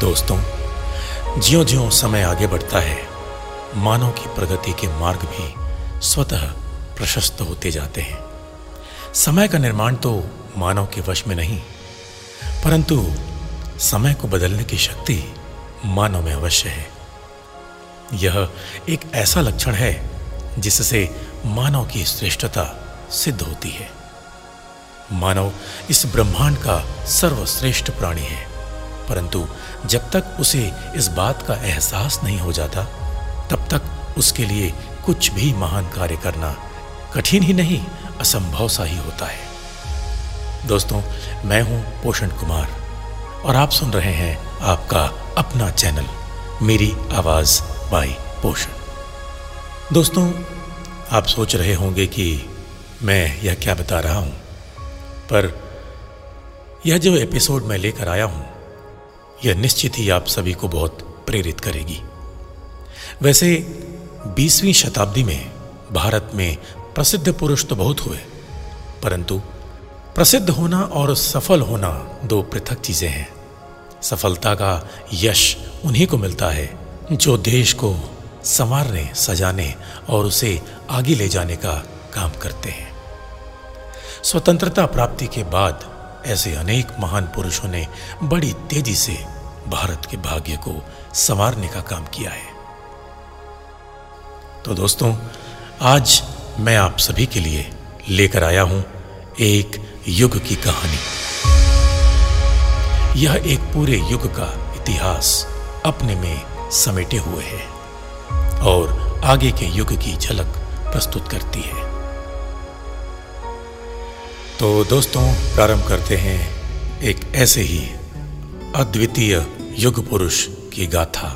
दोस्तों ज्यो ज्यो समय आगे बढ़ता है, मानव की प्रगति के मार्ग भी स्वतः प्रशस्त होते जाते हैं। समय का निर्माण तो मानव के वश में नहीं, परंतु समय को बदलने की शक्ति मानव में अवश्य है। यह एक ऐसा लक्षण है जिससे मानव की श्रेष्ठता सिद्ध होती है। मानव इस ब्रह्मांड का सर्वश्रेष्ठ प्राणी है। परंतु जब तक उसे इस बात का एहसास नहीं हो जाता, तब तक उसके लिए कुछ भी महान कार्य करना कठिन ही नहीं, असंभव सा ही होता है। दोस्तों, मैं हूँ पोषण कुमार और आप सुन रहे हैं आपका अपना चैनल, मेरी आवाज़ बाई पोषण। दोस्तों, आप सोच रहे होंगे कि मैं यह क्या बता रहा हूँ, पर यह जो एपिसोड मैं लेकर आया हूँ यह निश्चित ही आप सभी को बहुत प्रेरित करेगी। वैसे 20वीं शताब्दी में भारत में प्रसिद्ध पुरुष तो बहुत हुए, परंतु प्रसिद्ध होना और सफल होना दो पृथक चीज़ें हैं। सफलता का यश उन्हीं को मिलता है जो देश को संवारने, सजाने और उसे आगे ले जाने का काम करते हैं। स्वतंत्रता प्राप्ति के बाद ऐसे अनेक महान पुरुषों ने बड़ी तेज़ी से भारत के भाग्य को संवारने का काम किया है। तो दोस्तों, आज मैं आप सभी के लिए लेकर आया हूँ एक युग की कहानी। यह एक पूरे युग का इतिहास अपने में समेटे हुए है और आगे के युग की झलक प्रस्तुत करती है। तो दोस्तों, प्रारंभ करते हैं एक ऐसे ही अद्वितीय युग पुरुष की गाथा।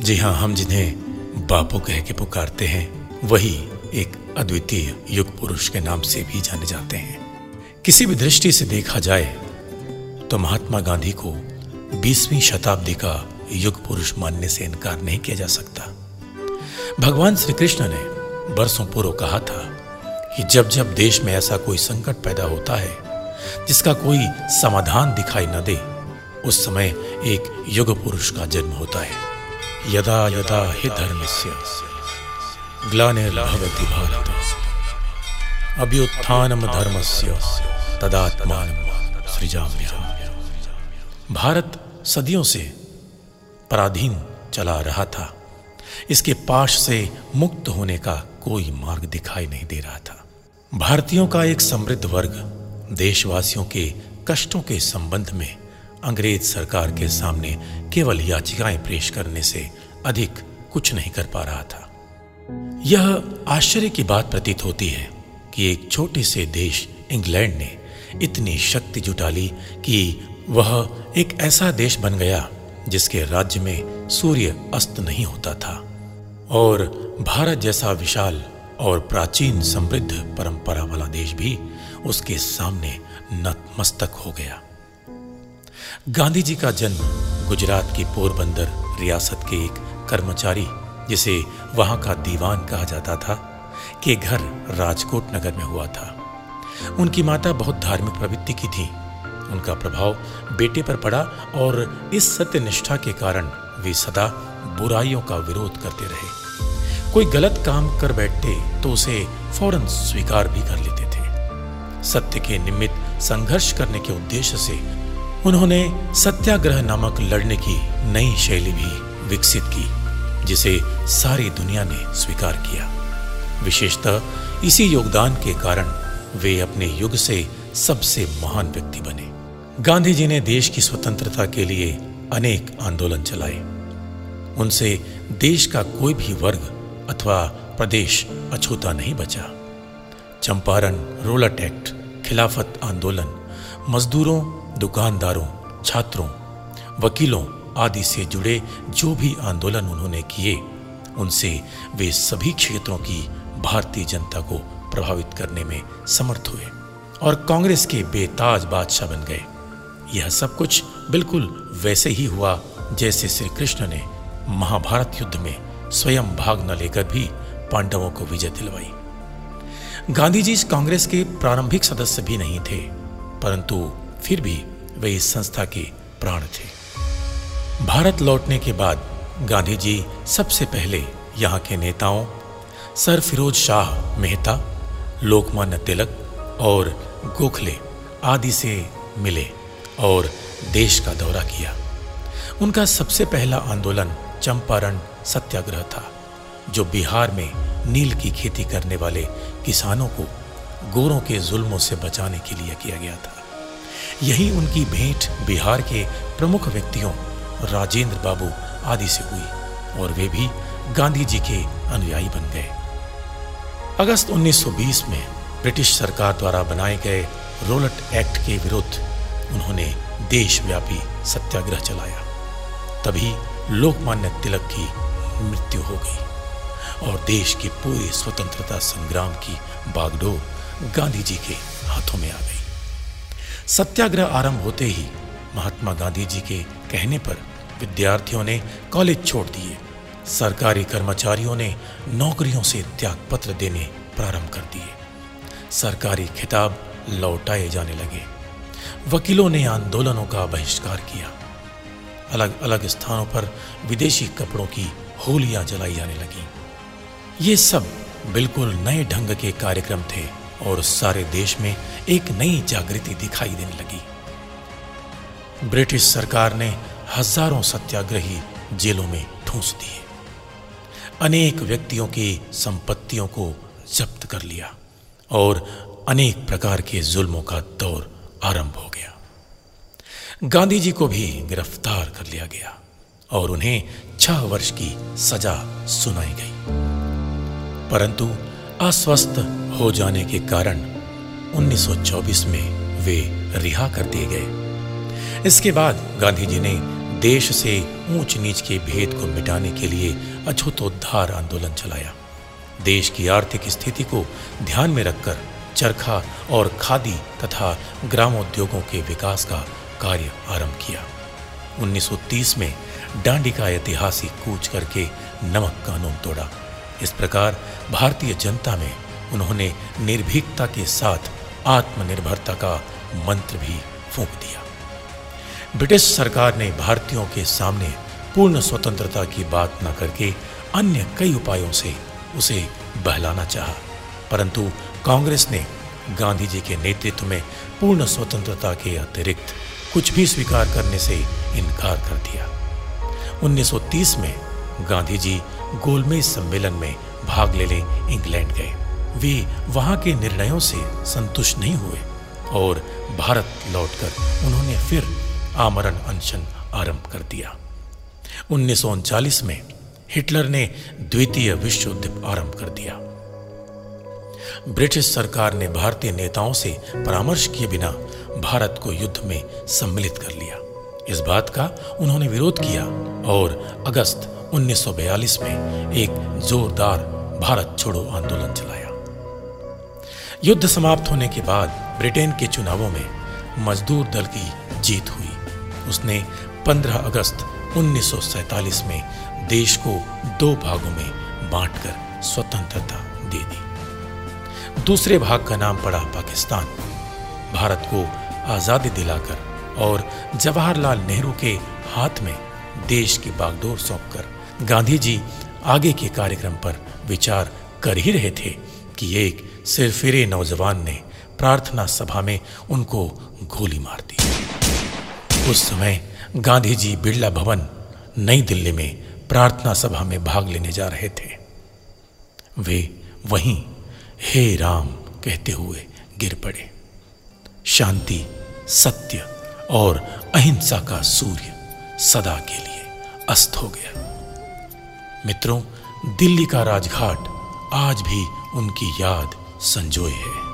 जी हाँ हम जिन्हें बापू कह के पुकारते हैं, वही एक अद्वितीय युग पुरुष के नाम से भी जाने जाते हैं। किसी भी दृष्टि से देखा जाए तो महात्मा गांधी को 20वीं शताब्दी का युग पुरुष मानने से इनकार नहीं किया जा सकता। भगवान श्री कृष्ण ने बरसों पूर्व कहा था कि जब जब देश में ऐसा कोई संकट पैदा होता है, जिसका कोई समाधान दिखाई न दे, उस समय एक युग पुरुष का जन्म होता है। यदा यदा हि धर्मस्य ग्लानिर्भवति भारत अभ्युत्थानम तदात्मान भारत सदियों से पराधीन चला रहा था। इसके पाश से मुक्त होने का कोई मार्ग दिखाई नहीं दे रहा था। भारतीयों का एक समृद्ध वर्ग देशवासियों के कष्टों के संबंध में अंग्रेज़ सरकार के सामने केवल याचिकाएँ पेश करने से अधिक कुछ नहीं कर पा रहा था। यह आश्चर्य की बात प्रतीत होती है कि एक छोटे से देश इंग्लैंड ने इतनी शक्ति जुटा ली कि वह एक ऐसा देश बन गया जिसके राज्य में सूर्य अस्त नहीं होता था। और भारत जैसा विशाल और प्राचीन समृद्ध परंपरा वाला देश भी उसके सामने नतमस्तक हो गया। गांधी जी का जन्म गुजरात की पोरबंदर रियासत के एक कर्मचारी, जिसे वहाँ का दीवान कहा जाता था, के घर राजकोट नगर में हुआ था। उनकी माता बहुत धार्मिक प्रवृत्ति की थी। उनका प्रभाव बेटे पर पड़ा और इस सत्य निष्ठा के कारण वे सदा बुराइयों का विरोध करते रहे। कोई गलत काम कर बैठते तो उसे फ़ौरन स्वीकार भी कर लेते थे। सत्य के निमित्त संघर्ष करने के उद्देश्य से उन्होंने सत्याग्रह नामक लड़ने की नई शैली भी विकसित की, जिसे सारी दुनिया ने स्वीकार किया। विशेषतः इसी योगदान के कारण वे अपने युग से सबसे महान व्यक्ति बने। गांधी जी ने देश की स्वतंत्रता के लिए अनेक आंदोलन चलाए। उनसे देश का कोई भी वर्ग अथवा प्रदेश अछूता नहीं बचा। चंपारण रोलट एक्ट खिलाफत आंदोलन, मजदूरों, दुकानदारों, छात्रों, वकीलों आदि से जुड़े जो भी आंदोलन उन्होंने किए, उनसे वे सभी क्षेत्रों की भारतीय जनता को प्रभावित करने में समर्थ हुए और कांग्रेस के बेताज बादशाह बन गए। यह सब कुछ बिल्कुल वैसे ही हुआ जैसे श्री कृष्ण ने महाभारत युद्ध में स्वयं भाग न लेकर भी पांडवों को विजय दिलवाई। गांधी जी कांग्रेस के प्रारंभिक सदस्य भी नहीं थे, परंतु फिर भी वे इस संस्था के प्राण थे। भारत लौटने के बाद गांधी जी सबसे पहले यहाँ के नेताओं, सर फिरोज शाह मेहता, लोकमान्य तिलक और गोखले आदि से मिले और देश का दौरा किया। उनका सबसे पहला आंदोलन चंपारण सत्याग्रह था, जो बिहार में नील की खेती करने वाले किसानों को गोरों के जुल्मों से बचाने के लिए किया गया था। यही उनकी भेंट बिहार के प्रमुख व्यक्तियों राजेंद्र बाबू आदि से हुई और वे भी गांधी जी के अनुयायी बन गए। अगस्त 1920 में ब्रिटिश सरकार द्वारा बनाए गए रोलट एक्ट के विरुद्ध उन्होंने देशव्यापी सत्याग्रह चलाया। तभी लोकमान्य तिलक की मृत्यु हो गई और देश की पूरी स्वतंत्रता संग्राम की बागडोर गांधी जी के हाथों में आ गई। सत्याग्रह आरंभ होते ही महात्मा गांधी जी के कहने पर विद्यार्थियों ने कॉलेज छोड़ दिए। सरकारी कर्मचारियों ने नौकरियों से त्यागपत्र देने प्रारंभ कर दिए। सरकारी खिताब लौटाए जाने लगे। वकीलों ने आंदोलनों का बहिष्कार किया। अलग अलग स्थानों पर विदेशी कपड़ों की होलियाँ जलाई जाने लगी। ये सब बिल्कुल नए ढंग के कार्यक्रम थे और सारे देश में एक नई जागृति दिखाई देने लगी। ब्रिटिश सरकार ने हज़ारों सत्याग्रही जेलों में ठूंस दिए। अनेक व्यक्तियों की संपत्तियों को जब्त कर लिया और अनेक प्रकार के जुल्मों का दौर आरंभ हो गया। गांधी जी को भी गिरफ़्तार कर लिया गया और उन्हें छह वर्ष की सजा सुनाई गई। परंतु अस्वस्थ हो जाने के कारण 1924 में वे रिहा कर दिए गए। इसके बाद गांधी जी ने देश से ऊंच नीच के भेद को मिटाने के लिए अछूतोद्धार आंदोलन चलाया। देश की आर्थिक स्थिति को ध्यान में रखकर चरखा और खादी तथा ग्रामोद्योगों के विकास का कार्य आरंभ किया। 1930 में डांडी का ऐतिहासिक कूच करके नमक कानून तोड़ा। इस प्रकार भारतीय जनता में उन्होंने निर्भीकता के साथ आत्मनिर्भरता का मंत्र भी फूंक दिया। ब्रिटिश सरकार ने भारतीयों के सामने पूर्ण स्वतंत्रता की बात न करके अन्य कई उपायों से उसे बहलाना चाहा। परंतु कांग्रेस ने गांधी जी के नेतृत्व में पूर्ण स्वतंत्रता के अतिरिक्त कुछ भी स्वीकार करने से इनकार कर दिया। 1930 में गांधी जी गोलमेज सम्मेलन में भाग लेने इंग्लैंड गए। वे वहाँ के निर्णयों से संतुष्ट नहीं हुए और भारत लौटकर उन्होंने फिर आमरण अनशन आरंभ कर दिया। उन्नीस में हिटलर ने द्वितीय विश्व युद्ध आरंभ कर दिया। ब्रिटिश सरकार ने भारतीय नेताओं से परामर्श किए बिना भारत को युद्ध में सम्मिलित कर लिया। इस बात का उन्होंने विरोध किया और अगस्त 1942 में एक जोरदार भारत छोड़ो आंदोलन चलाया। युद्ध समाप्त होने के बाद ब्रिटेन के चुनावों में मजदूर दल की जीत हुई। उसने 15 अगस्त 1947 में देश को दो भागों में बांटकर स्वतंत्रता दे दी। दूसरे भाग का नाम पड़ा पाकिस्तान। भारत को आज़ादी दिलाकर और जवाहरलाल नेहरू के हाथ में देश की बागडोर सौंपकर गांधी जी आगे के कार्यक्रम पर विचार कर ही रहे थे कि एक सिरफिरे नौजवान ने प्रार्थना सभा में उनको गोली मार दी। उस समय गांधी जी बिरला भवन, नई दिल्ली में प्रार्थना सभा में भाग लेने जा रहे थे। वे वहीं, हे राम, कहते हुए गिर पड़े। शांति सत्य और अहिंसा का सूर्य सदा के लिए अस्त हो गया। मित्रों, दिल्ली का राजघाट आज भी उनकी याद संजोए है।